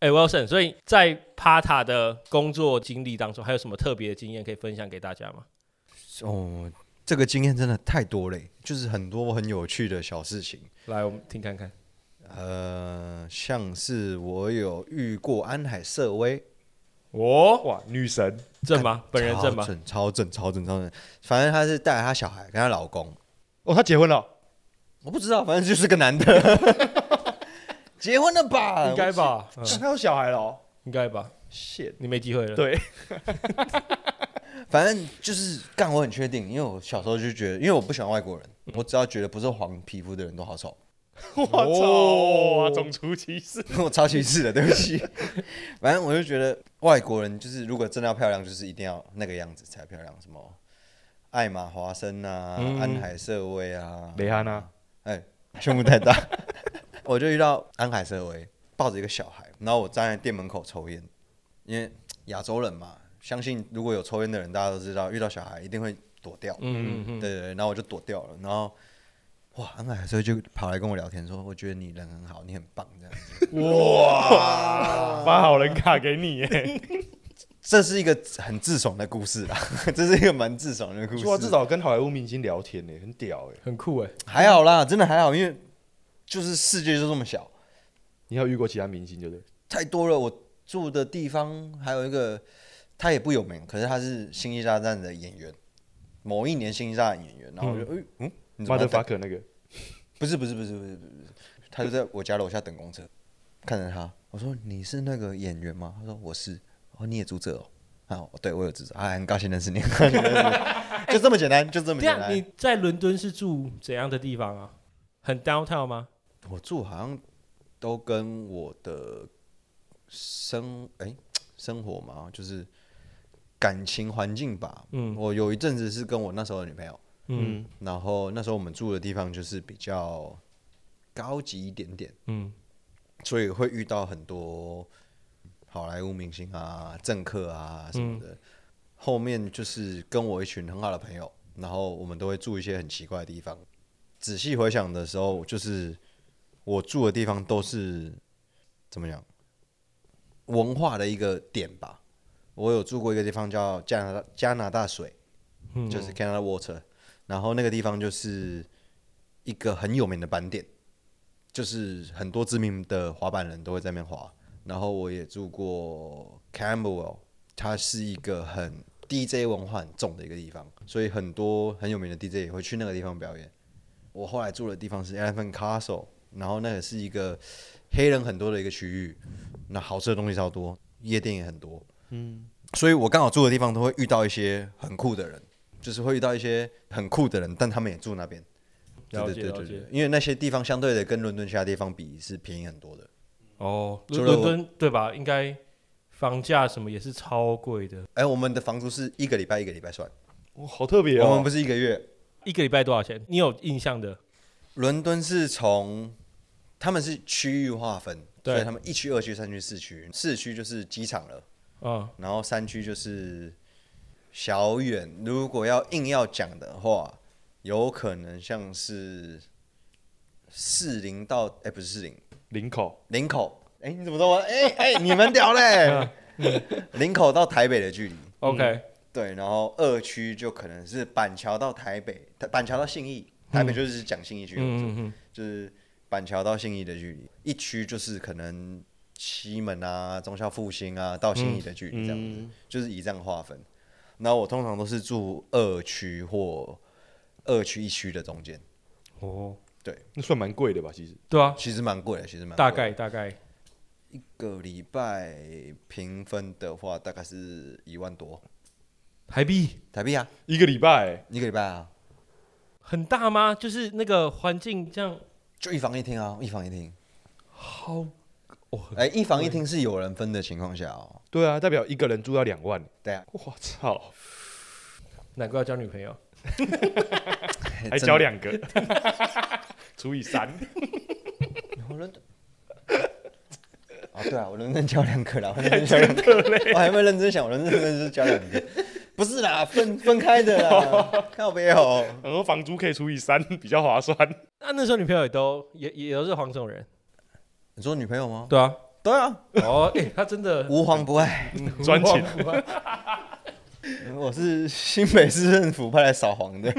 哎，Wilson，所以在 PATA 的工作经历当中，还有什么特别的经验可以分享给大家吗？哦，这个经验真的太多嘞，就是很多很有趣的小事情。来，我们听看看。呃，像是我有遇过安海瑟薇，哦，哇，女神，正吗？本人正吗超？正超正超正超正，反正她是带着她小孩跟她老公，哦，她结婚了，我不知道，反正就是个男的，结婚了吧？应该吧？嗯她有小孩了哦，应该吧？谢，你没机会了。，对，反正就是干，我很确定，因为我小时候就觉得，因为我不喜欢外国人，我只要觉得不是黄皮肤的人都好丑，我操，哇，种族歧视，我超歧视的，对不起。反正我就觉得外国人就是如果真的要漂亮，就是一定要那个样子才漂亮，什么艾玛华森啊、嗯安海瑟薇啊、蕾哈娜，哎，胸部太大，我就遇到安海瑟薇抱着一个小孩，然后我站在店门口抽烟，因为亚洲人嘛，相信如果有抽烟的人，大家都知道，遇到小孩一定会躲掉。嗯嗯嗯，对对对，然后我就躲掉了，然后哇，安海所以就跑来跟我聊天，说我觉得你人很好，你很棒这样子。哇，发好人卡给你耶，这是一个很自爽的故事啦，这是一个蛮自爽的故事哇，事。至少跟好莱坞明星聊天呢，很屌哎。很酷哎。还好啦，真的还好，因为就是世界就这么小，你有遇过其他明星对不对？太多了。我住的地方还有一个，他也不有名，可是他是《星际大战》的演员，某一年《星际大战》演员，然后我就哎嗯，你怎么在等 motherfucker 那个，不是不是不是不是不是不是，他就在我家楼下等公车，看着他，我说你是那个演员吗？他说我是，哦你也住这哦，啊对我有住这，啊很高兴认识你，就这么简单，就这么简单。你在伦敦是住怎样的地方啊？很 downtown 吗？我住好像都跟我的生哎、生活嘛，就是感情环境吧。嗯我有一阵子是跟我那时候的女朋友，嗯然后那时候我们住的地方就是比较高级一点点。嗯所以会遇到很多好莱坞明星啊、政客啊什么的。后面就是跟我一群很好的朋友，然后我们都会住一些很奇怪的地方。仔细回想的时候，就是我住的地方都是怎么讲文化的一个点吧。我有住过一个地方叫加拿大加拿大水，嗯，就是 Canada Water，然后那个地方就是一个很有名的板点，就是很多知名的滑板人都会在那边滑。然后我也住过 Camberwell，它是一个很 DJ 文化很重的一个地方，所以很多很有名的 DJ 也会去那个地方表演。我后来住的地方是 Elephant Castle，然后那个是一个黑人很多的一个区域，那好吃的东西超多，夜店也很多。嗯，所以我刚好住的地方都会遇到一些很酷的人，就是会遇到一些很酷的人，但他们也住那边。对了对对对对，。因为那些地方相对的跟伦敦其他地方比是便宜很多的。哦，伦伦敦对吧？应该房价什么也是超贵的，哎，我们的房租是一个礼拜一个礼拜算，哇，好特别哦我们不。是一个月。一个礼拜多少钱？你有印象的？伦敦是从他们是区域划分，对所以他们一区、二区、三区、四区，四区就是机场了，嗯，然后三区就是小远。如果要硬要讲的话，有可能像是四零到哎、不是四零，林口，林口，哎、你怎么说我？哎、哎、你们屌嘞！林口到台北的距离，OK，对，然后二区就可能是板桥到台北，板桥到信义，台北就是讲信义区，嗯嗯嗯，就是板桥到信义的距离，一区就是可能西门啊、中校复兴啊到新义的距离这样子，嗯。就是以这样划分。然后我通常都是住二区或二区一区的中间，哦，对。那算蛮贵的吧？其实。对啊，其实蛮贵的，其实蛮贵大概大概。一个礼拜平分的话，大概是一万多。台币？台币啊，一个礼拜，一个礼拜啊，很大吗？就是那个环境这样。就一房一厅啊，一房一厅。好哎、一房一厅是有人分的情况下哦。对啊，代表一个人住要两万。对啊，我操！难怪要交女朋友。还交两个，除以三。我伦敦。啊，对啊，我伦敦交两个啦，我伦敦交两个，我还没认真想，我伦敦真认真交两个，不是啦，分分开的啦，靠没有，然后房租可以除以三，比较划算。那那时候女朋友也都也也都是黄种人。你说女朋友吗？对啊。对啊，哦，哎、他真的 无黄 不爱，专情不爱我是新北市政府派来扫黄的，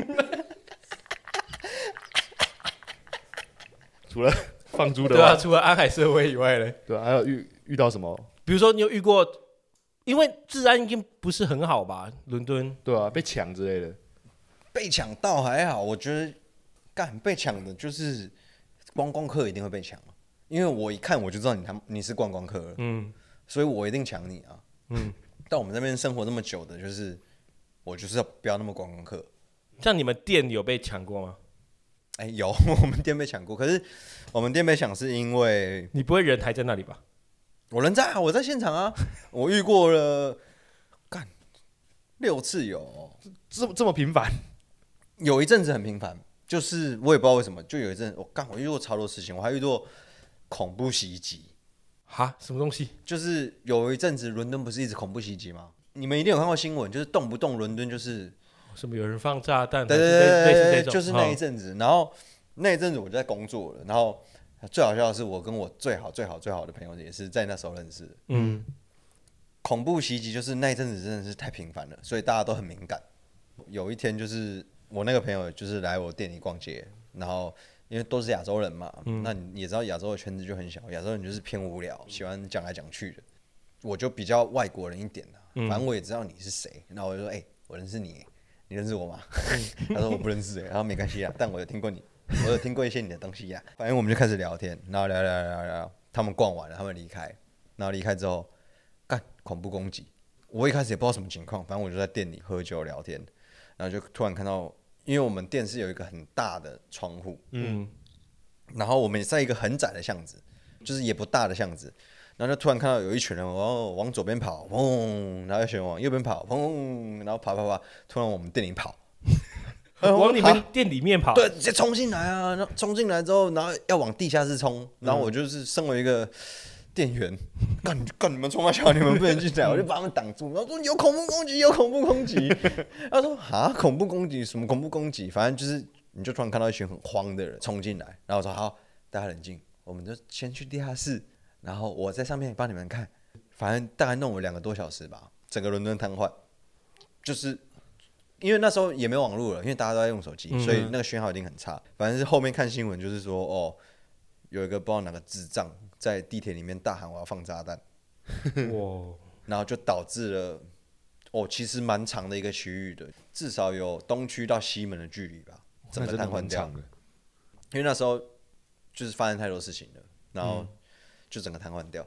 除了放租的对啊，话，除了安海社会以外嘞，对啊，还有遇遇到什么？比如说你有遇过，因为治安已经不是很好吧？伦敦对啊，被抢之类的。被抢到还好，我觉得干被抢的就是观光客一定会被抢嘛，因为我一看我就知道你他你是观光客了，嗯所以我一定抢你啊。嗯，但我们这边生活那么久的，就是我就是要不要那么观光客。像你们店有被抢过吗？哎、有 我们店被抢过，可是我们店被抢是因为你不会人还在那里吧？我人在啊，我在现场啊，我遇过了，干六次有，这么这么频繁，有一阵子很频繁，就是我也不知道为什么，就有一阵我干我遇过超多事情，我还遇过恐怖袭击，哈，什么东西？就是有一阵子伦敦不是一直恐怖袭击吗？你们一定有看过新闻，就是动不动伦敦就是什么有人放炸弹？对对对就是那一哦阵子。然后那一阵子我就在工作了，然后最好笑的是，我跟我最好最好最好的朋友也是在那时候认识。嗯，恐怖袭击就是那一阵子真的是太频繁了，所以大家都很敏感。有一天就是我那个朋友就是来我店里逛街，然后因为都是亚洲人嘛，那你也知道亚洲的圈子就很小，亚洲人就是偏无聊，喜欢讲来讲去的。我就比较外国人一点的、反正我也知道你是谁，然后我就说，哎、我认识你，你认识我吗？他说我不认识，哎，然后没关系啊，但我有听过你，我有听过一些你的东西呀、反正我们就开始聊天，然后聊聊聊聊聊，他们逛完了，他们离开，然后离开之后，干恐怖攻击。我一开始也不知道什么情况，反正我就在店里喝酒聊天，然后就突然看到，因为我们店是有一个很大的窗户，嗯，然后我们也在一个很窄的巷子，就是也不大的巷子，然后就突然看到有一群人往往左边跑，砰，然后一群人往右边跑，砰，然后跑跑跑，突然往我们店里跑，往你们店里面跑。对，直接冲进来啊！然后冲进来之后，然后要往地下室冲，然后我就是身为一个店员，干干你们冲啊小，你们不能进来，我就把他们挡住，然后说有恐怖攻击，有恐怖攻击。他说啊，恐怖攻击什么恐怖攻击？反正就是你就突然看到一群很慌的人冲进来，然后我说好，大家冷静，我们就先去地下室，然后我在上面帮你们看，反正大概弄了两个多小时吧，整个伦敦瘫痪，就是因为那时候也没网络了，因为大家都在用手机，嗯所以那个讯号一定很差。反正是后面看新闻，就是说哦，有一个不知道哪个智障在地铁里面大喊我要放炸弹，哇，然后就导致了哦，其实蛮长的一个区域的，至少有东区到西门的距离吧，整个瘫痪掉。因为那时候就是发生太多事情了，然后就整个瘫痪掉。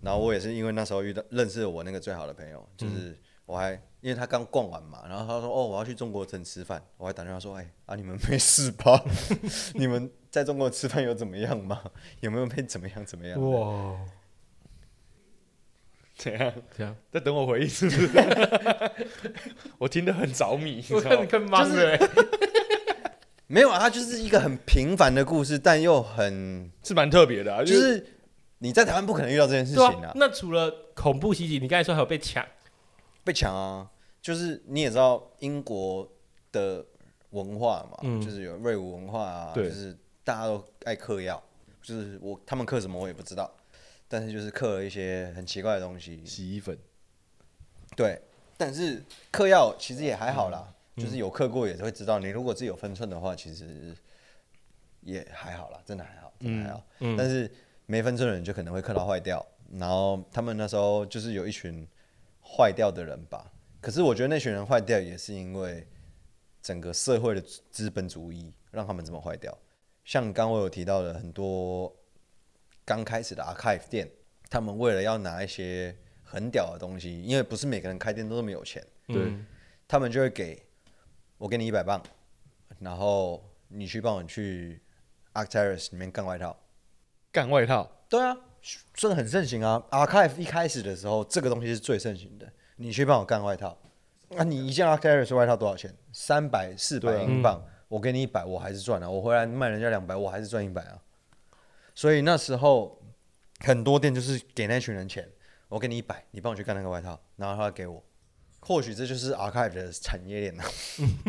然后我也是因为那时候遇到认识了我那个最好的朋友，就是我还因为他刚逛完嘛，然后他说哦我要去中国城吃饭，我还打电话说哎啊你们没事吧？你们在中国吃饭有怎么样吗？有没有被怎么样怎么样？哇，怎样？怎样，在等我回应是不是？我听得很着迷，你知道吗？我看你更忙了欸。没有啊，它就是一个很平凡的故事，但又很是蛮特别的啊，就就是是你在台湾不可能遇到这件事对情啊，那除了恐怖袭击，你刚才说还有被抢，被抢啊，就是你也知道英国的文化嘛，嗯。就是有瑞舞文化啊，就是大家都爱嗑药，就是我他们嗑什么我也不知道，但是就是嗑了一些很奇怪的东西，洗衣粉，对，但是嗑药其实也还好啦，嗯。就是有嗑过也会知道，你如果自己有分寸的话，其实也还好啦，真的还好，真的还好，嗯。但是没分寸的人就可能会嗑到坏掉，然后他们那时候就是有一群坏掉的人吧。可是我觉得那群人坏掉也是因为整个社会的资资本主义让他们这么坏掉。像刚我有提到的很多刚开始的 archive 店，他们为了要拿一些很屌的东西，因为不是每个人开店都那么有钱，对嗯他们就会给我给你一百磅，然后你去帮我去 Arcteris 里面干外套。干外套，对啊，真的很盛行啊。Archive 一开始的时候，这个东西是最盛行的。你去帮我干外套，啊，你一件 archive 是外套多少钱？三百、四百英镑，我给你一百，我还是赚啊。我回来卖人家两百，我还是赚一百啊。所以那时候很多店就是给那群人钱，我给你一百，你帮我去干那个外套，然后他给我。或许这就是 Archive 的产业链啊，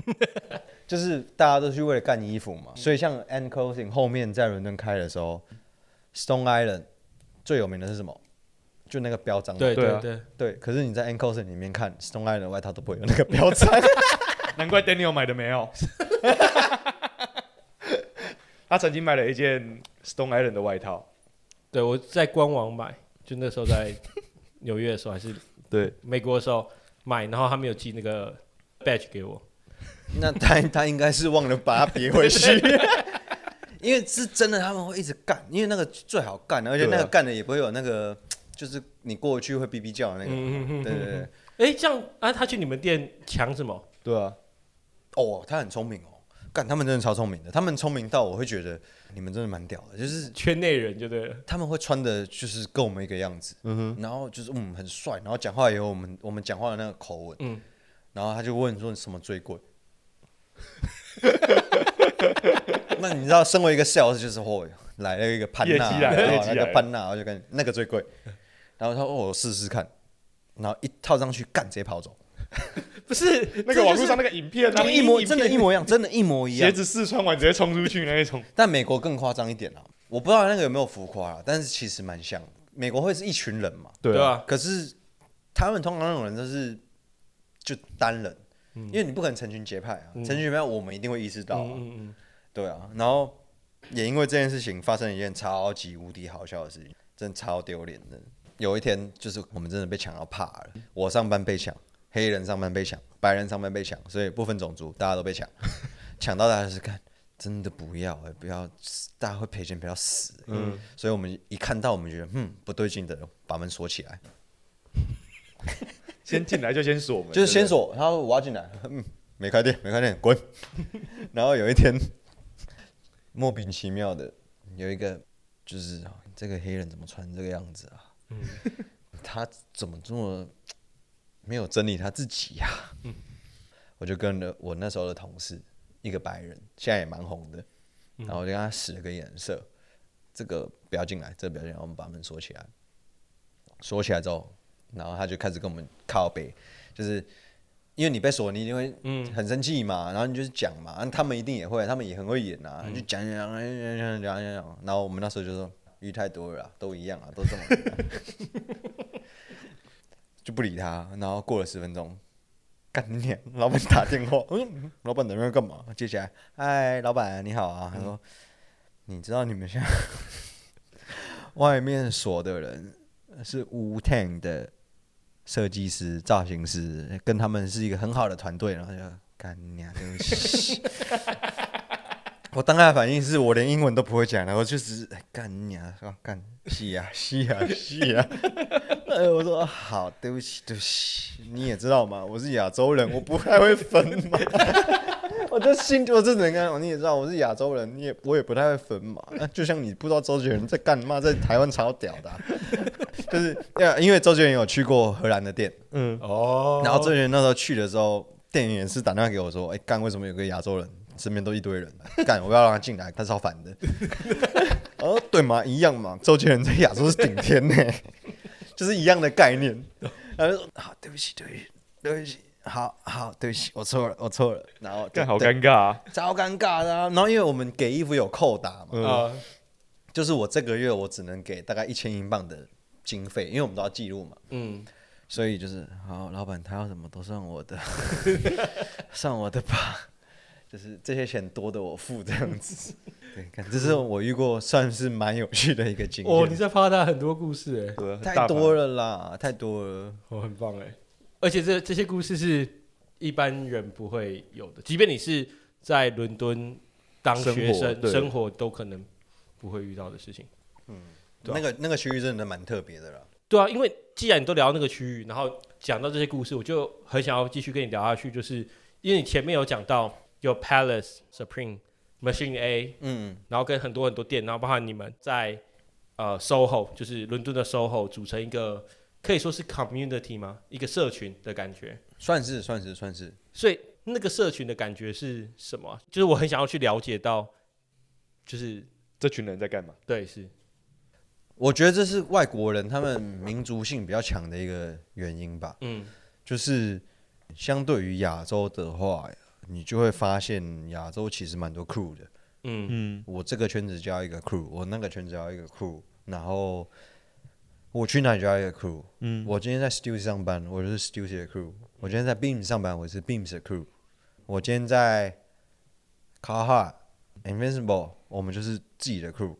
就是大家都是为了干衣服嘛。所以像 End Clothing 后面在伦敦开的时候，Stone Island 最有名的是什么？就那个标章。对对啊对，对，可是你在 Clothing 里面看 Stone Island 的外套都不会有那个标章。难怪 Daniel 买的没有。他曾经买了一件 Stone Island 的外套，对我在官网买，就那时候在纽约的时候还是 对，美国的时候买，然后他没有寄那个 badge 给我。那他他应该是忘了把它别回去，因为是真的他们会一直干，因为那个最好干，而且那个干的也不会有那个，就是你过去会哔哔叫的那个。对对对，哎，这样啊，他去你们店抢什么？对啊，哦，他很聪明哦，干他们真的超聪明的，他们聪明到我会觉得你们真的蛮屌的，就是圈内人就对了。他们会穿的就是跟我们一个样子，嗯哼，然后就是嗯很帅，然后讲话也有我们我们讲话的那个口吻，嗯。然后他就问说什么最贵。那你知道，身为一个 sales 就是哦，来了一个潘娜，业绩来了然后那业绩来。了个潘娜，我就跟那个最贵，然后他说哦，我试试看，然后一套上去干直接跑走，不 是那个网络上那个影片啊，就一模真的，一模一样，真的，一模一样。鞋。子试穿完直接冲出去那一种。但美国更夸张一点啊，我不知道那个有没有浮夸啊，但是其实蛮像。的。美国会是一群人嘛，对啊，可是他们通常那种人都是就单人，因为你不可能成群结派啊，嗯成群结派我们一定会意识到、啊，对啊，然后也因为这件事情发生了一件超级无敌好笑的事情，真的超丢脸的。有一天就是我们真的被抢到怕了，我上班被抢，黑人上班被抢，白人上班被抢，所以不分种族大家都被抢，抢到大家就是看。真的不要、欸，不要，大家会赔钱赔到死、欸。嗯，所以我们一看到，我们觉得嗯不对劲的，把门锁起来，先进来就先锁门，就是先对锁，他说我要进来，嗯，没开店，没开店，滚。然后有一天，莫名其妙的有一个，就是啊这个黑人怎么穿这个样子啊？他怎么这么没有整理他自己呀、我就跟了我那时候的同事，一个白人，现在也蛮红的，然后我就跟他使了个眼色，这个不要进来，这个不要进来，我们把门锁起来。锁起来之后，然后他就开始跟我们靠背，就是因为你被锁，你就会很生气嘛。然后你就是讲嘛，他们一定也会，他们也很会演啊，就讲讲讲讲讲讲。然后我们那时候就说：鱼太多了，都一样啊，都这么。就不理他。然后过了十分钟，干爹老板打电话，我说：老板在那干嘛？接下来，哎，老板你好啊，他说：你知道你们现在外面锁的人是乌坦的。设计师、造型师，跟他们是一个很好的团队，然后就干娘，对不起。我当下的反应是我连英文都不会讲，然后就是干娘，说干是呀是呀是呀。哎，我说好，对不起对不起，你也知道嘛，我是亚洲人，我不太会分嘛。我就心，我就只能跟他讲，你也知道我是亚洲人，你也我也不太会分嘛。那就像你不知道周杰伦在干嘛，在台湾超屌的、就是呃因为周杰伦有去过荷兰的店，嗯，哦，然后周杰伦那时候去的时候，店员是打电话给我说：“哎、干为什么有个亚洲人身边都一堆人？干我要让他进来，他超烦的。”我说：“对嘛，一样嘛，周杰伦在亚洲是顶天呢，就是一样的概念。”然后就说：“好，对不起，对不起，对不起，好好，对不起，我错了，我错了。”然后就干好对尴尬啊，超尴尬的、啊。然后因为我们给衣服有扣打嘛，啊，就是我这个月我只能给大概一千英镑的经费，因为我们都要记录嘛。嗯，所以就是好，老板他要什么都算我的，算我的吧，就是这些钱多的我付这样子。对，看这是我遇过算是蛮有趣的一个经验。哦，你在发他很多故事哎，太多了，啦，太多了。哦，很棒哎，而且这这些故事是一般人不会有的，即便你是在伦敦当学生对生活，都可能不会遇到的事情。对啊那个那个区域真的蛮特别的啦。对啊，因为既然你都聊到那个区域，然后讲到这些故事，我就很想要继续跟你聊下去，就是因为你前面有讲到有 Palace、Supreme、Machine A，嗯，然后跟很多很多店，然后包含你们在呃 SOHO，就是伦敦的 SOHO 组成一个可以说是 community 吗？一个社群的感觉。算是算是算是，所以那个社群的感觉是什么啊？就是我很想要去了解到，就是这群人在干嘛？对是，我觉得这是外国人他们民族性比较强的一个原因吧。嗯就是相对于亚洲的话，你就会发现亚洲其实蛮多 crew 的。嗯嗯，我这个圈子就要一个 crew，我那个圈子要一个 crew，然后我去哪里就要一个 crew。嗯我今天在 Studio 上班，我就是 Studio 的 crew；我今天在 Beam 上班，我是 Beam 的 crew；我今天在 Carhartt、Invincible，我们就是自己的 crew。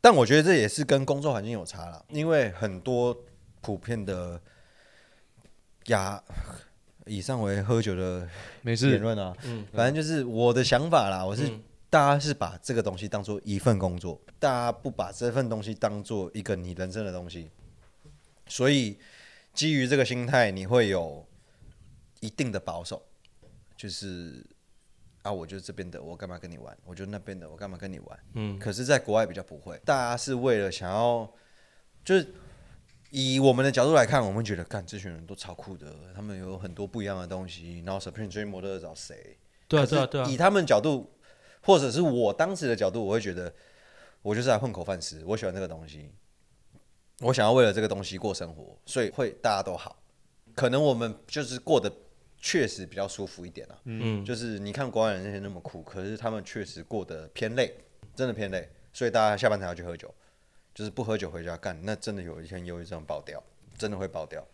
但我觉得这也是跟工作环境有差啦，因为很多普遍的亚以上为喝酒的言 没事，论啊，嗯反正就是我的想法啦，我是嗯大家是把这个东西当做一份工作，大家不把这份东西当做一个你人生的东西，所以基于这个心态，你会有一定的保守，就是啊，我就是这边的，我干嘛跟你玩？我就那边的，我干嘛跟你玩？嗯可是，在国外比较不会，大家是为了想要，就是以我们的角度来看，我们觉得，干这群人都超酷的，他们有很多不一样的东西。然后 Supreme 追模特儿找谁？对啊对啊对啊以，他们角度，或者是我当时的角度，我会觉得，我就是来混口饭吃，我喜欢这个东西，我想要为了这个东西过生活，所以会大家都好。可能我们就是过得确实比较舒服一点啊，嗯。就是你看国外人那些那么苦，可是他们确实过得偏累，真的偏累，所以大家下班才要去喝酒，就是不喝酒回家干，那真的有一天忧郁症爆掉，真的会爆掉。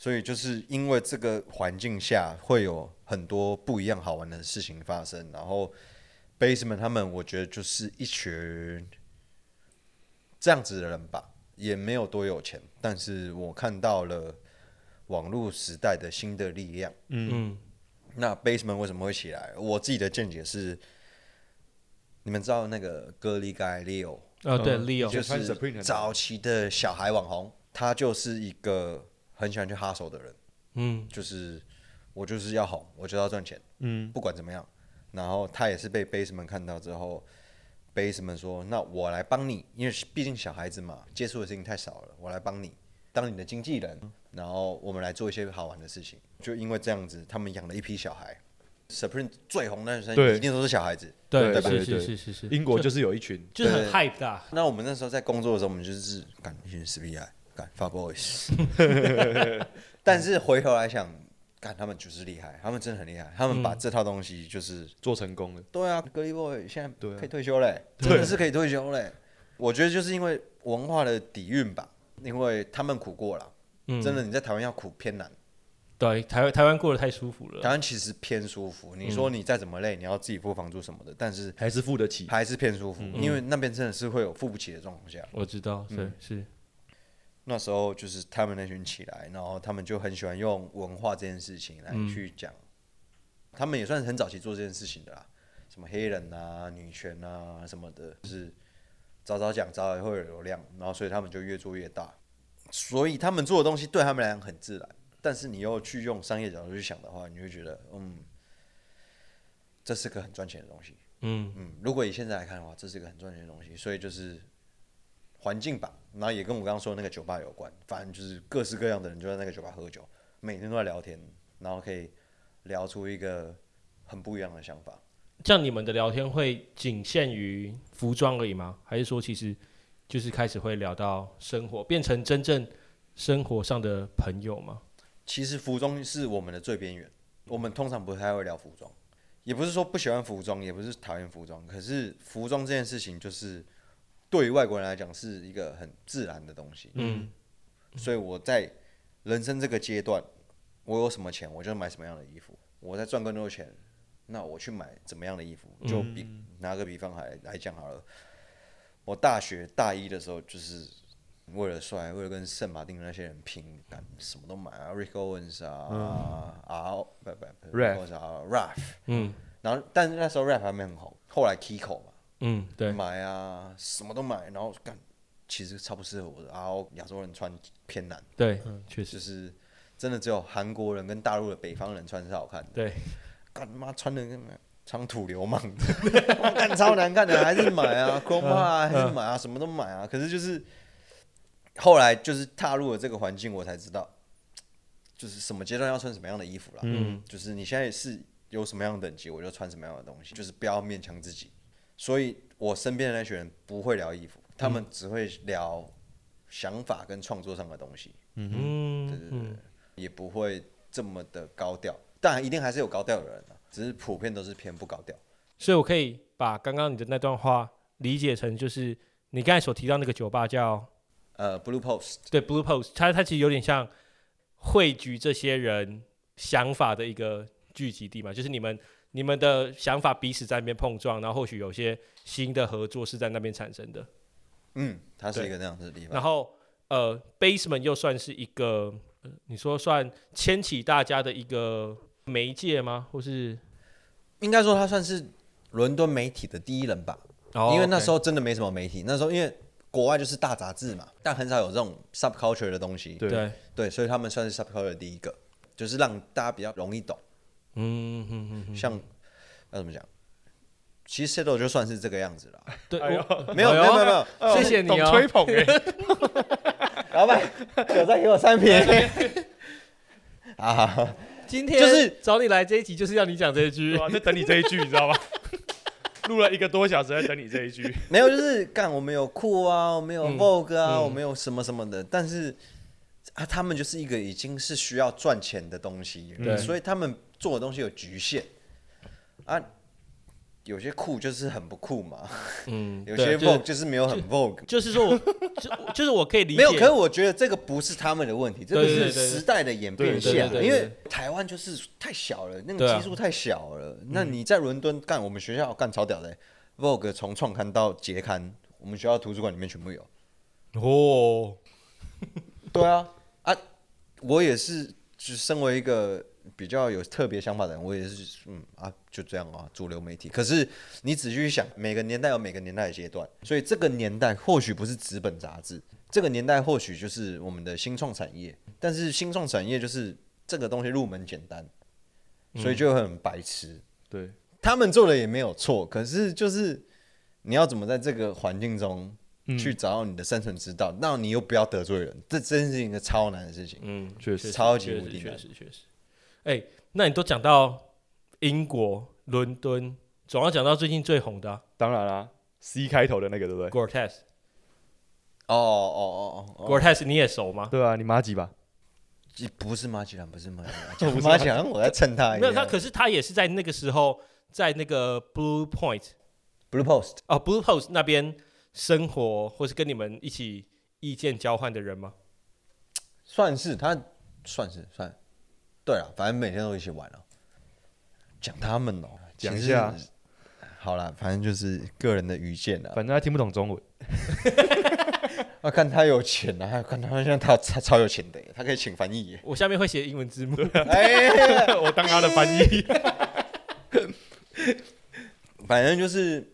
所以就是因为这个环境下会有很多不一样好玩的事情发生，然后 Basement 他们我觉得就是一群这样子的人吧，也没有多有钱，但是我看到了网络时代的新的力量。嗯。那 Basement 为什么会起来？我自己的见解是，你们知道那个歌利盖 Leo 哦对嗯。Leo 就是早期的小孩网红，他就是一个很喜欢去哈手的人，嗯。就是我就是要红，我就要赚钱，嗯。不管怎么样。然后他也是被 Basement 看到之后，Basement 说：“那我来帮你，因为毕竟小孩子嘛，接触的事情太少了，我来帮你当你的经纪人，然后我们来做一些好玩的事情。”就因为这样子，他们养了一批小孩。Supreme 最红的那段时对。间一定都是小孩子。对对是是对是是是，英国就是有一群，就是很对。hype 的啊，那我们那时候在工作的时候，我们就是干一群 SBI，干 f a Boys，但是回头来想，干他们就是厉害，他们真的很厉害，他们把这套东西就是做成功了。对啊，格力 boy 现在可以退休嘞，对。真的是可以退休嘞。我觉得就是因为文化的底蕴吧，因为他们苦过了，嗯。真的你在台湾要苦偏难。对台湾台湾过得太舒服了。台，湾其实偏舒服，你说你再怎么累，你要自己付房租什么的，但是还是付得起。还是偏舒服，因为那边真的是会有付不起的状况下。我知道，嗯。对是，那时候就是他们那群起来，然后他们就很喜欢用文化这件事情来去讲，他们也算是很早期做这件事情的啦，什么黑人啊、女权啊什么的，就是早早讲，早早会有流量，然后所以他们就越做越大，所以他们做的东西对他们来讲很自然，但是你又去用商业角度去想的话，你会觉得，嗯，这是个很赚钱的东西。嗯嗯，如果以现在来看的话，这是一个很赚钱的东西，所以就是环境吧，然后也跟我刚刚说的那个酒吧有关，反正就是各式各样的人就在那个酒吧喝酒，每天都在聊天，然后可以聊出一个很不一样的想法。这样你们的聊天会仅限于服装而已吗？还是说其实就是开始会聊到生活，变成真正生活上的朋友吗？其实服装是我们的最边缘，我们通常不太会聊服装，也不是说不喜欢服装，也不是讨厌服装，可是服装这件事情就是对于外国人来讲是一个很自然的东西。嗯所以我在人生这个阶段，我有什么钱我就买什么样的衣服。我在赚更多钱，那我去买怎么样的衣服？就比、拿个比方来来讲好了。我大学大一的时候，就是为了帅，为了跟圣马丁那些人拼，干什么都买啊，Rick Owens 啊、R 不不不 Owens 啊，Ralph。嗯然后，但是那时候 Rap 还没很红，后来 Kiko 嘛，嗯，对，买啊，什么都买，然后干，其实超不适合我的。然后亚洲人穿偏难。对，确实，就是真的只有韩国人跟大陆的北方人穿是好看的。对，干妈穿的跟长土流氓的，干超难看的，还是买啊，空啊，还是买啊，什么都买啊。可是就是后来就是踏入了这个环境，我才知道，就是什么阶段要穿什么样的衣服啦。嗯就是你现在是有什么样的等级，我就穿什么样的东西，就是不要勉强自己。所以我身边的那群人不会聊衣服，他们只会聊想法跟创作上的东西，嗯嗯，也不会这么的高调。当然，一定还是有高调的人啊，只是普遍都是偏不高调。所以我可以把刚刚你的那段话理解成，就是你刚才所提到那个酒吧叫呃，Blue Post，对 Blue Post，它它其实有点像汇聚这些人想法的一个聚集地嘛，就是你们你们的想法彼此在那边碰撞，然后或许有些新的合作是在那边产生的。嗯，它是一个那样子的地方。然后呃，Basement 又算是一个，呃你说算牵起大家的一个媒介吗？或是应该说他算是伦敦媒体的第一人吧，哦因为那时候候真的没什么媒体，那时候因为国外就是大杂志嘛，但很少有这种 subculture 的东西，对。对，对，所以他们算是 subculture 的第一个，就是让大家比较容易懂。嗯嗯嗯嗯，像要怎么讲？其实 Settle 就算是这个样子了，对，哎呦。我没有没有没有没有，哦谢谢你哦。懂吹捧哎，老板酒再给我三瓶。啊！今天就是找你来这一集，就是要你讲这一句对。啊，就等你这一句，你知道吗？录了一个多小时，在等你这一句。没有，就是干我们有酷啊，我们有嗯 Vogue 啊，嗯我们有什么什么的，但是啊，他们就是一个已经是需要赚钱的东西，对所以他们做的东西有局限啊。有些酷就是很不酷嘛，嗯，有些 Vogue 就是没有很 Vogue。就是说我 就就是我可以理解，没有，可是我觉得这个不是他们的问题，这个是时代的演变下，因为台湾就是太小了，那个基数太小了。那你在伦敦干，我们学校干超屌的，Vogue 从创刊到节刊，我们学校图书馆里面全部有。哦，对啊，啊，我也是，就身为一个比较有特别想法的人，我也是，嗯啊，就这样啊，主流媒体。可是你仔细去想，每个年代有每个年代的阶段，所以这个年代或许不是纸本杂志，这个年代或许就是我们的新创产业。但是新创产业就是这个东西入门简单，所以就很白痴。对，他们做的也没有错，可是就是你要怎么在这个环境中嗯去找到你的生存之道，那你又不要得罪人，这真是一个超难的事情。嗯，确实超级无敌难实确实。哎，那你都讲到英国伦敦，总要讲到最近最红的啊当然啦，C 开头的那个，对不对？Gore-Tex。哦哦哦哦哦，Gore-Tex 你也熟吗？对啊，你妈几吧？不是马吉兰，不是马吉兰，马吉兰我在蹭他一没有他，可是他也是在那个时候，在那个 Blue Point Blue Post 哦，Blue Post 那边生活，或是跟你们一起意见交换的人吗？算是他，算是算，对了，反正每天都一起玩了。讲他们哦，讲一下。好了，反正就是个人的愚见了。反正他听不懂中文。要看他有钱啊，还有看他现在他他超有钱的，他可以请翻译耶。我下面会写英文字幕。哎，我当他的翻译。反正就是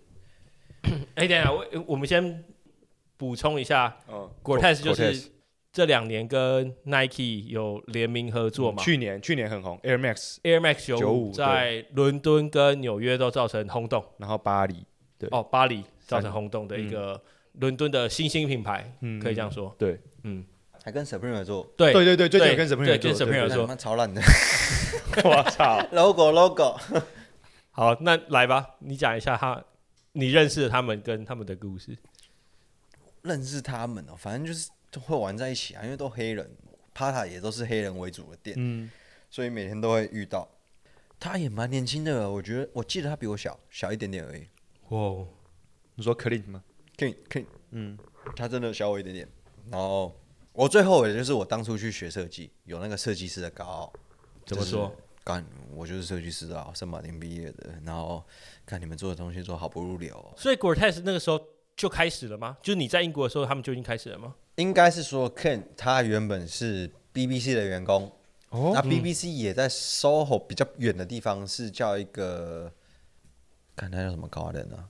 哎，等一下，我我们先补充一下嗯，Gore-Tex 就是这两年跟 Nike 有联名合作嘛。去年去年很红，Air Max，Air Max 九五95在伦敦跟纽约都造成轰动，然后巴黎，对。哦，巴黎造成轰动的一个伦敦的新兴品牌，嗯可以这样说。对。嗯，还跟 Supreme 合作，对。对对对，最近跟 Supreme 作超烂的。我操！logo logo。好，那来吧，你讲一下他，你认识他们跟他们的故事。认识他们哦，反正就是都会玩在一起啊，因为都黑人，Pata 也都是黑人为主的店，嗯，所以每天都会遇到。他也蛮年轻的，我觉得我记得他比我小小一点点而已。哇，你说 Clean 吗？可以可以，嗯，他真的小我一点点。然后我最后悔的就是我当初去学设计，有那个设计师的高傲。怎么说？干，我就是设计师啊，圣马丁毕业的。然后看你们做的东西做好不入流哦、所以 Gore-Tex 那个时候就开始了吗？就是你在英国的时候，他们就已经开始了吗？应该是说 Ken 他原本是 BBC 的员工，哦。那 BBC 也在 SOHO 比较远的地方，是叫一个，看他叫什么 Garden 啊，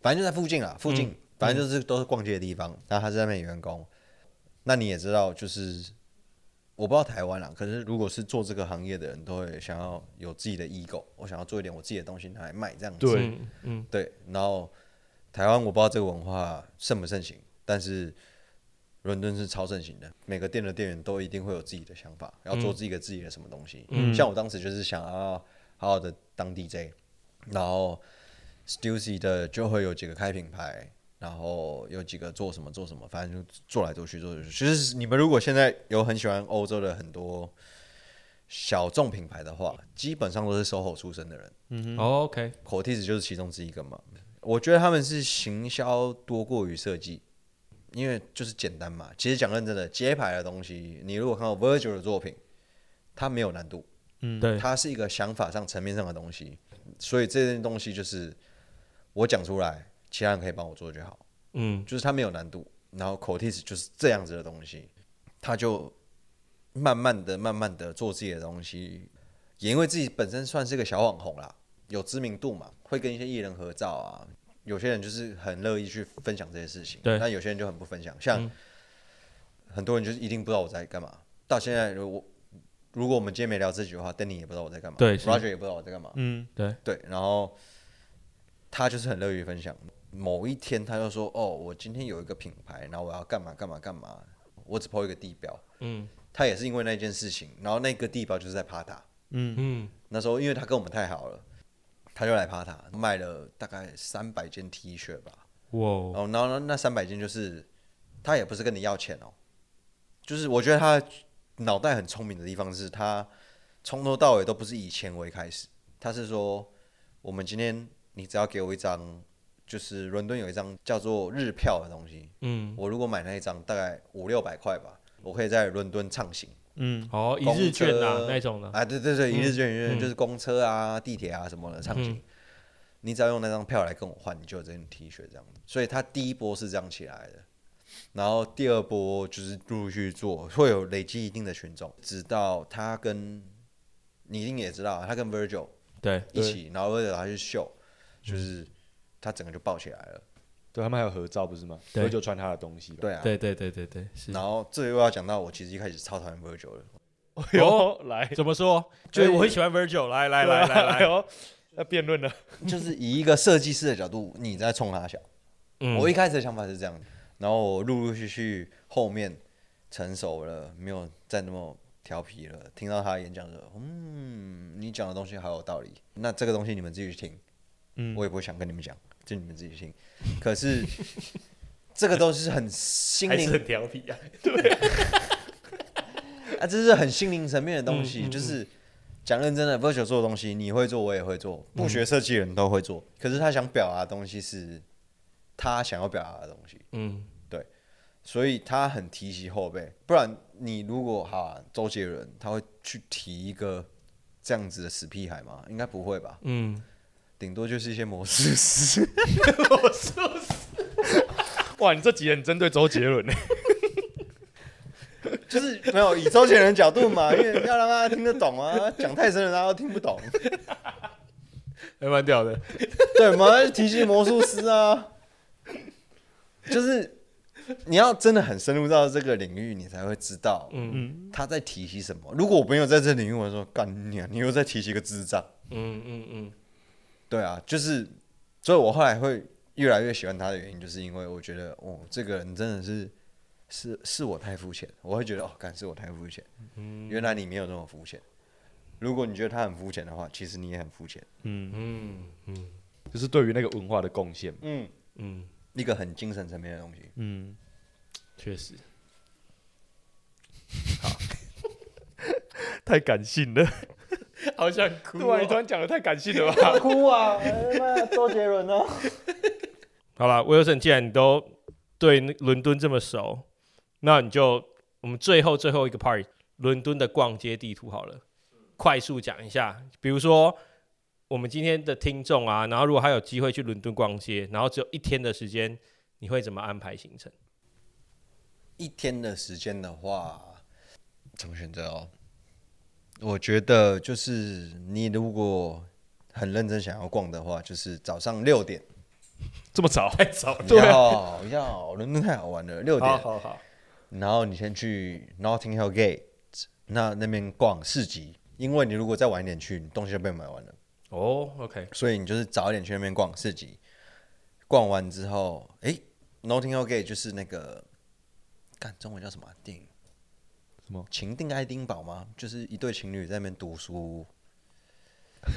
反正就在附近啊，附近，反正就是都是逛街的地方。然后他是在那边员工，那你也知道，就是我不知道台湾啦，可是如果是做这个行业的人，都会想要有自己的 ego，我想要做一点我自己的东西拿来卖这样子。嗯，对，然后台湾我不知道这个文化盛不盛行，但是伦敦是超盛行的，每个店的店员都一定会有自己的想法，要做自己的自己的什么东西。嗯像我当时就是想要好好的当 DJ，然后 Stussy 的就会有几个开品牌，然后有几个做什么做什么，反正就做来做去做来做去。其实你们如果现在有很喜欢欧洲的很多小众品牌的话，基本上都是 SOHO 出身的人。哦 OK，Cortez 就是其中之一个嘛。我觉得他们是行销多过于设计，因为就是简单嘛。其实讲认真的，街牌的东西，你如果看到 Virgil 的作品，它没有难度，嗯对，它是一个想法上层面上的东西，所以这件东西就是我讲出来，其他人可以帮我做就好，嗯就是它没有难度。然后 Cortez 就是这样子的东西，他就慢慢的、慢慢的做自己的东西，也因为自己本身算是个小网红啦，有知名度嘛，会跟一些艺人合照啊。有些人就是很乐意去分享这些事情，对。但有些人就很不分享。像嗯。很多人就是一定不知道我在干嘛。到现在，如果如果我们今天没聊这句的话，Danny 也不知道我在干嘛，对，Roger 也不知道我在干嘛，嗯，对，对，然后他就是很乐于分享。某一天他就说：“哦，我今天有一个品牌，然后我要干嘛干嘛干嘛，我只 po 一个地标。嗯”他也是因为那件事情，然后那个地标就是在帕塔。嗯。那时候因为他跟我们太好了，他就来帕塔卖了大概三百件 T 恤吧。哇，哦，然后那那三百件就是他也不是跟你要钱哦，就是我觉得他脑袋很聪明的地方是他从头到尾都不是以钱为开始，他是说我们今天你只要给我一张，就是伦敦有一张叫做日票的东西，嗯，我如果买那一张大概五六百块吧，我可以在伦敦畅行。嗯，哦，一日券啊那种的，啊，对对对，一日券，一日嗯券就是公车啊、地铁啊什么的畅行。嗯你只要用那张票来跟我换，你就有这件 T 恤这样子。所以他第一波是这样起来的，然后第二波就是陆续做，会有累积一定的群众，直到他跟你一定也知道，他跟 Virgil 对，一起，然后 Virgil 他去秀，就是他整个就爆起来了。对他们还有合照不是吗？对所以就穿他的东西吧。对啊，对对对对对，是。然后这又要讲到我其实一开始超讨厌 Virgil 的，哦，来，怎么说？就是我很喜欢 Virgil，来来来来来，哦，要辩论了。就是以一个设计师的角度，你在冲他笑。嗯我一开始的想法是这样，然后我陆陆续续后面成熟了，没有再那么调皮了。听到他的演讲的时候，嗯，你讲的东西好有道理。那这个东西你们自己去听，嗯我也不会想跟你们讲，就你们自己听。可是 这个都是很心灵还是很调皮啊。对 啊，这是很心灵层面的东西，就是讲认真的，virtual 做的东西，你会做，我也会做，不学设计的人都会做。可是他想表达的东西是他想要表达的东西，嗯对所以他很提携后辈。不然你如果哈、啊、周杰伦，他会去提一个这样子的死屁孩吗？应该不会吧，嗯，顶多就是一些魔术师。魔术师哇，你这集很针对周杰伦呢。就是没有以周杰伦的角度嘛，因为要让大家听得懂啊，讲太深了大家都听不懂。还蛮屌的。对嘛，提起魔术师啊，就是你要真的很深入到这个领域，你才会知道嗯他在提起什么。如果我没有在这领域，我就说干你啊，你又在提起一个智障。嗯嗯嗯，对啊，就是，所以我后来会越来越喜欢他的原因，就是因为我觉得哦，这个人真的是是是我太肤浅，我会觉得哦，感是我太肤浅。嗯原来你没有那么肤浅。如果你觉得他很肤浅的话，其实你也很肤浅。嗯，嗯嗯就是对于那个文化的贡献。嗯，嗯，一个很精神层面的东西。嗯，确实。好 太感性了。好想哭对啊，你突然讲的太感性了吧？哭啊！妈，周杰伦哦。好了，，Wilson，，既然你都对那伦敦这么熟，那你就我们最后最后一个 part，伦敦的逛街地图好了，快速讲一下。比如说我们今天的听众啊，然后如果他有机会去伦敦逛街，然后只有一天的时间，你会怎么安排行程？一天的时间的话，怎么选择哦？我觉得就是你如果很认真想要逛的话，就是早上六点，这么早？太早了。要要，伦敦太好玩了，六点，好好，然后你先去 Notting Hill Gate，那那边逛市集，因为你如果再晚一点去，你东西就被买完了，哦，OK，所以你就是早一点去那边逛市集，逛完之后，诶 n o t t i n g Hill Gate 就是那个干中文叫什么啊、电影？什么？情定爱丁堡吗？就是一对情侣在那边读书，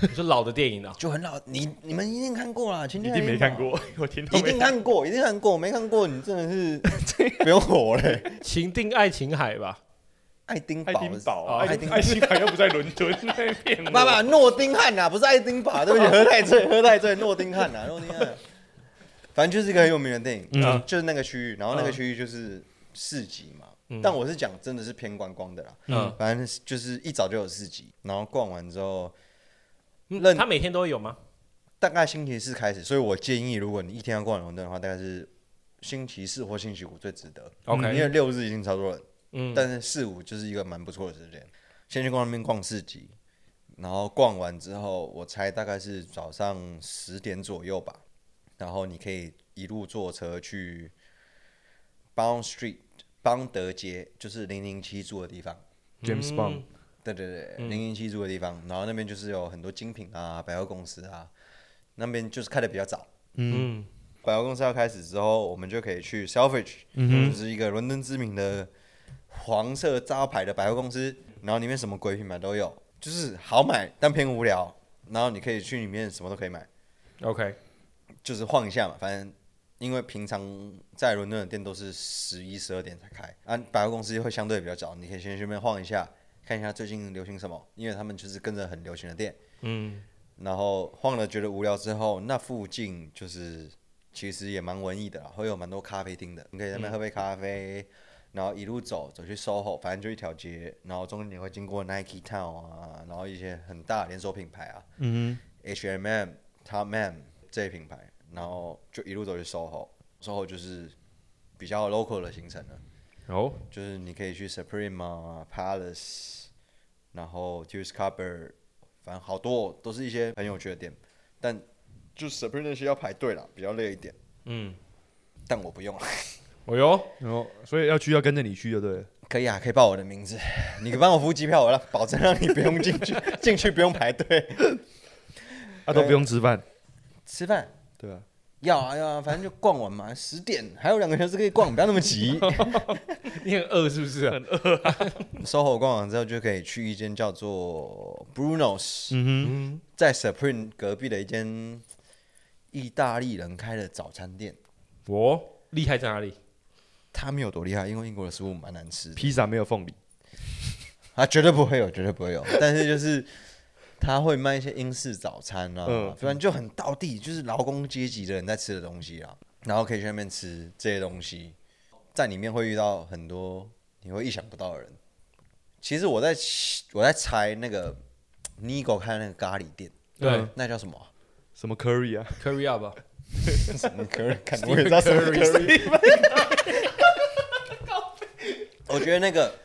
你说老的电影啊？就很老。你你们一定看过啦，情一定爱定没看，过，我听都一没定看过，一定看过，没看过你真的是 不用活嘞。情定爱琴海吧？爱丁堡，爱丁堡哦啊，爱爱丁丁爱丁堡又不在伦敦那边。爸爸，诺丁汉呐、不是爱丁堡，对不起，喝太醉，喝太醉，诺丁汉呐、诺丁汉。反正就是一个很有名的电影，嗯就是那个区域，然后那个嗯区域就是市集嘛。嗯但我是讲真的是偏观光的啦，嗯，反正就是一早就有市集，然后逛完之后，嗯他每天都有吗？大概星期四开始，所以我建议如果你一天要逛伦敦的话，大概是星期四或星期五最值得。OK 因为六日已经超多人，嗯，但是四五就是一个蛮不错的时间。先去逛那边逛市集，然后逛完之后，我猜大概是早上十点左右吧。然后你可以一路坐车去 Bond Street 邦德街，就是零零七住的地方。James 嗯 Bond 对对对，嗯零零七住的地方，然后那边就是有很多精品啊、百货公司啊，那边就是开的比较早。嗯百货公司要开始之后，我们就可以去 Selfridge，、嗯就是一个伦敦知名的黄色招牌的百货公司，然后里面什么鬼品牌都有，就是好买但偏无聊。然后你可以去里面什么都可以买，，OK，就是晃一下嘛。反正因为平常在伦敦的店都是十一、十二点才开，啊，百货公司会相对比较早，你可以先去那边晃一下，看一下最近流行什么，因为他们就是跟着很流行的店。嗯。然后晃了觉得无聊之后，那附近就是其实也蛮文艺的啦，会有蛮多咖啡厅的，你可以在那边喝杯咖啡，然后一路走走去 SOHO，反正就一条街，然后中间你会经过 Nike Town 啊，然后一些很大连锁品牌啊。嗯，H&M、Top Man 这些品牌，然后就一路走去 SOHO，SOHO 就是比较 local 的行程了。哦，就是你可以去 Supreme 啊、Palace，然后 t e a r s Cupboard，反正好多哦都是一些很有趣的店，但就 Supreme 那些要排队啦，比较累一点。嗯，但我不用，哦哟，然后所以要去要跟着你去就对了。可以啊，可以报我的名字，你帮我付机票，我让保证让你不用进去，进去不用排队。啊，都不用吃饭，吃饭对吧？要啊要啊，反正就逛完嘛，十点还有两个小时可以逛，不要那么急。你很饿是不是？很饿。SOHO 逛完之后就可以去一间叫做 Bruno's，、在 Supreme 隔壁的一间意大利人开的早餐店。我厉害在哪里？他没有多厉害，因为英国的食物蛮难吃，的，披萨没有凤梨，啊，绝对不会有，绝对不会有。但是就是他会卖一些英式早餐啊，嗯反正就很道地，就是劳工阶级的人在吃的东西啊。然后可以去那边吃这些东西，在里面会遇到很多你会意想不到的人。其实我在我在猜那个 Nigo 开的那个咖喱店，对嗯那叫什么啊？什么 curry 啊？，Curry up 吧。什么 curry？看我也知道什么 curry。我觉得那个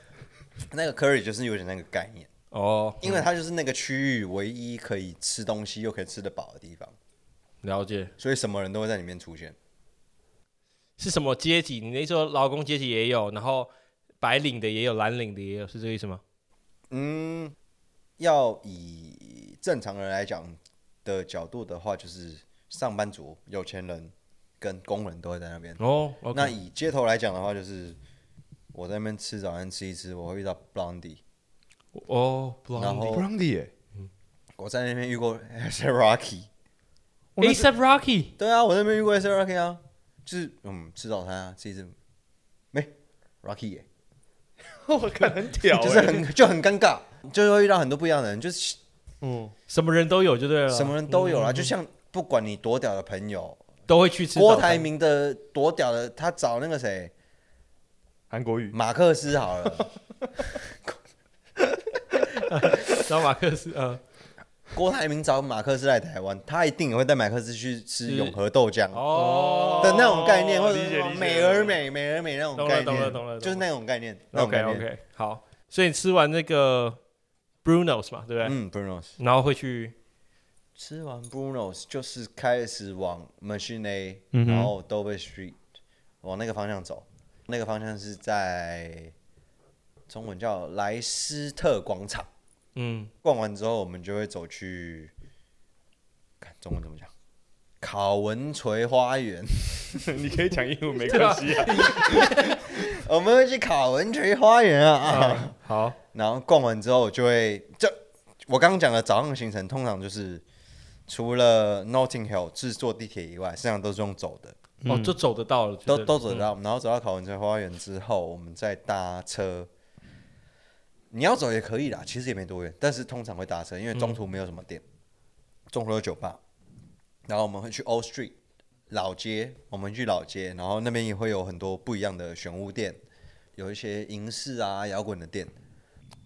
那个 curry 就是有点那个概念。哦，因为它就是那个区域唯一可以吃东西又可以吃得饱的地方，了解所以什么人都会在里面出现。是什么阶级？你那时候劳工阶级也有，然后白领的也有，蓝领的也有，是这个意思吗？嗯，要以正常人来讲的角度的话，就是上班族、有钱人跟工人都会在那边。哦，OK，那以街头来讲的话，就是我在那边吃早餐吃一吃，我会遇到 Blondie，哦，然后 Brandy 耶，我在那边遇过。ASAP Rocky，对啊，我在那边遇过 s Rocky 啊，就是嗯吃早餐啊，吃一吃，没 Rocky 耶、我看很屌就是哎，很就很尴尬，就会遇到很多不一样的人，就是嗯，什么人都有就对了，什么人都有啦。嗯就像不管你多屌的朋友，都会去吃郭台铭的多屌的，他找那个谁？韩国语，马克思好了，然后马克思，呃，郭台铭找马克思来台湾，他一定也会带马克思去吃永和豆浆哦。的那种概念，或者理解理解。是美而美、美而美那种懂了概念，懂了懂了懂了就是那种概念。那种，OK 概念。OK，好，所以你吃完那个 Bruno's 嘛，对不对？嗯，Bruno's。然后会去？吃完 Bruno's 就是开始往 Machine A，、嗯哼。然后 Dover Street 往那个方向走，那个方向是在中文叫莱斯特广场。嗯，逛完之后，我们就会走去，看中文怎么讲，考文垂花园。你可以讲英文没关系啊。我们会去考文垂花园啊啊！啊，好，然后逛完之后就会，就我刚刚讲的早上行程，通常就是除了 Notting Hill 是坐地铁以外，剩下都是用走的，哦，嗯就走得到了，都都走得到。然后走到考文垂花园之后，我们再搭车。你要走也可以啦，其实也没多远，但是通常会搭车，因为中途没有什么店，中途有酒吧，然后我们会去 Old Street 老街，我们去老街，然后那边也会有很多不一样的玄物店，有一些银饰啊、摇滚的店。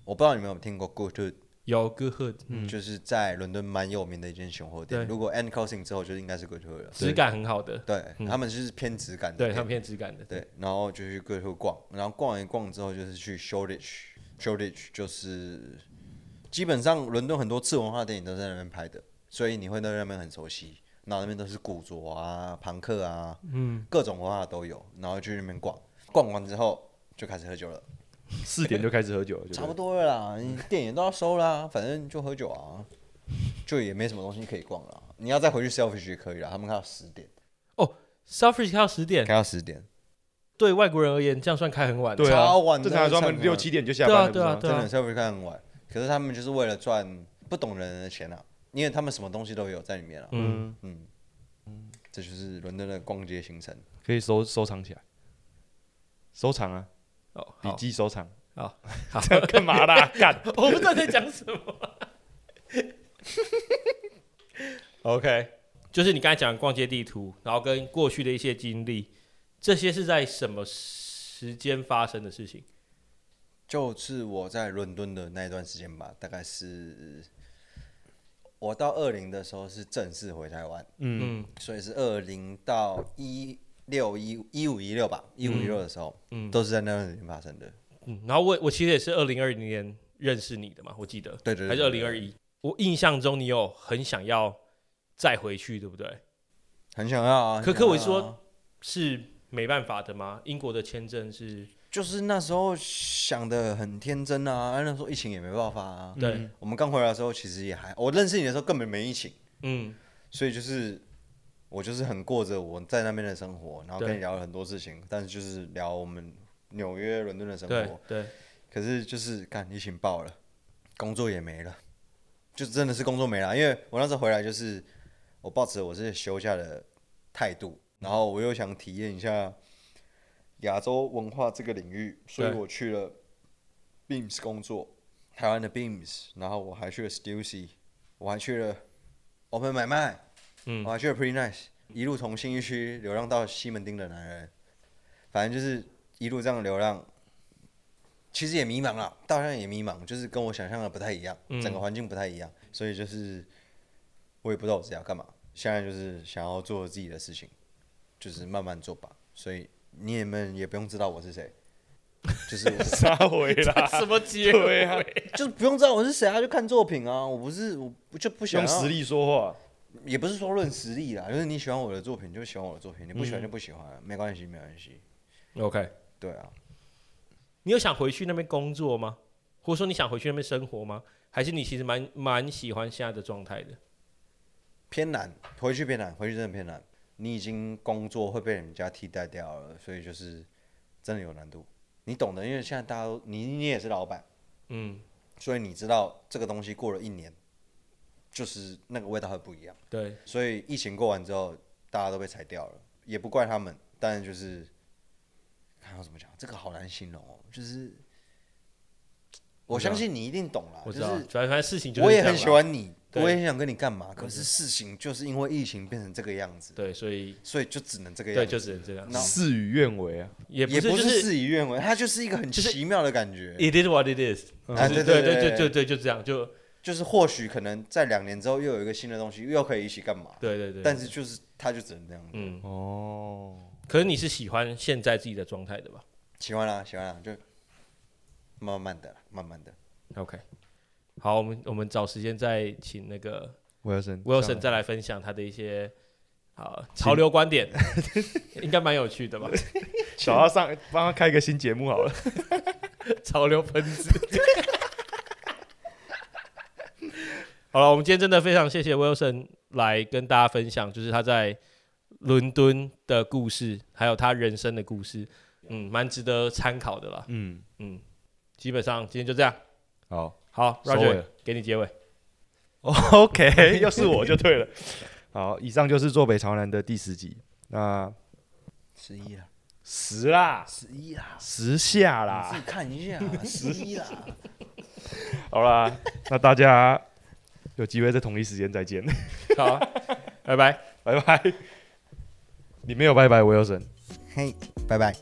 我不知道你们有没有听过 Good Hood，、有 Good Hood，嗯，就是在伦敦蛮有名的一间选货店。对如果 End Closing 之后，就应该是 Good Hood 了。质感很好的，对，他们就是偏质感的。对他们偏质感的，对，然后就去 Good Hood 逛，然后逛一逛之后就是去 Shoreditch，Shoreditch 就是基本上伦敦很多次文化电影都在那边拍的，所以你会对那边很熟悉。然后那边都是古着啊、朋克啊，嗯，各种文化都有，然后去那边逛，逛完之后就开始喝酒了，四点就开始喝酒了，差不多了啦，你店也都要收啦，反正就喝酒啊，就也没什么东西可以逛了。你要再回去 Selfish 也可以啦，他们开到十点，哦 Selfish 开到十点，开到十点，对外国人而言，这样算开很晚。对啊超晚，正常来说他们六七点就下班了，对啊对啊真的 Selfish 开很晚，可是他们就是为了赚不懂人的钱啊，因为他们什么东西都有在里面啊。嗯，嗯，嗯，这就是伦敦的逛街行程。可以收收藏起来，收藏啊，哦，笔好，记收藏，好，干嘛啦？干，我不知道在讲什么。OK，就是你刚才讲的逛街地图，然后跟过去的一些经历，这些是在什么时间发生的事情？就是我在伦敦的那一段时间吧，大概是我到二零的时候是正式回台湾，嗯，嗯所以是二零到一六一一五一六吧，一五一六的时候，嗯都是在那段时间发生的。嗯，然后我我其实也是二零二零年认识你的嘛，我记得，对对对还是二零二一。我印象中你有很想要再回去，对不对？很想要啊。可可我说是没办法的吗？英国的签证是，就是那时候想的很天真啊，那时候疫情也没办法啊。对，嗯我们刚回来的时候，其实也还，我认识你的时候根本没疫情。嗯所以就是我就是很过着我在那边的生活，然后跟你聊了很多事情，但是就是聊我们纽约、伦敦的生活。对，可是就是干疫情爆了，工作也没了，就真的是工作没了。因为我那时候回来就是我抱持我是休假的态度，然后我又想体验一下亚洲文化这个领域，所以我去了 Beams 工作，台湾的 Beams，然后我还去了 Stussy，我还去了 Open 买卖。嗯。我还去了 Pretty Nice，一路从新一区流浪到西门町的男人，反正就是一路这样流浪，其实也迷茫了，到现在也迷茫，就是跟我想象的不太一样，嗯。整个环境不太一样，所以就是我也不知道我自己要干嘛，现在就是想要做自己的事情，就是慢慢做吧，所以你们也不用知道我是谁，就是我撒回啦，什么结对尾？啊就是不用知道我是谁啊，就看作品啊，我不是我不就不喜欢用实力说话，也不是说论实力啦，就是你喜欢我的作品就喜欢我的作品，你不喜欢就不喜欢，没关系，没关系。OK，对啊，你有想回去那边工作吗？或者说你想回去那边生活吗？还是你其实蛮蛮喜欢现在的状态的？偏难，回去偏难，回去真的偏难。你已经工作会被人家替代掉了，所以就是真的有难度。你懂的，因为现在大家都你你也是老板，嗯，所以你知道这个东西过了一年，就是那个味道会不一样。对，所以疫情过完之后，大家都被裁掉了，也不怪他们，但就是看要怎么讲，这个好难形容哦，就是我相信你一定懂啦，我知道，就是反正事情就是我也很喜欢你，对我也很想跟你干嘛，可是事情就是因为疫情变成这个样子，对，所以所以就只能这个样对，子，就只能这样，那事与愿违啊，也也不是就是事与愿违，它就是一个很奇妙的感觉，it is what it is，啊就是对对对对对。对，就这样，就就是或许可能在两年之后又有一个新的东西，又可以一起干嘛，对对对，但是就是它就只能这样子，嗯，哦，可是你是喜欢现在自己的状态的吧？喜欢啦喜欢啦，就慢慢的啦慢慢的。？OK，好，我们我们找时间再请那个 Wilson Wilson 再来分享他的一些好潮流观点，应该蛮有趣的吧？找他上帮他开一个新节目好了，潮流分子。好了，我们今天真的非常谢谢 Wilson 来跟大家分享，就是他在伦敦的故事，还有他人生的故事。嗯，蛮值得参考的啦。嗯，嗯，基本上今天就这样。好好，Roger 了给你结尾。OK，又是我就对了。好，以上就是坐北朝南的第十集。那十一啦，十啦，十一啦，十下啦自。己看一下，十一啦。好啦，那大家有机会在同一时间再见，好，拜拜。拜拜。你没有拜拜，我有神。嘿，拜拜。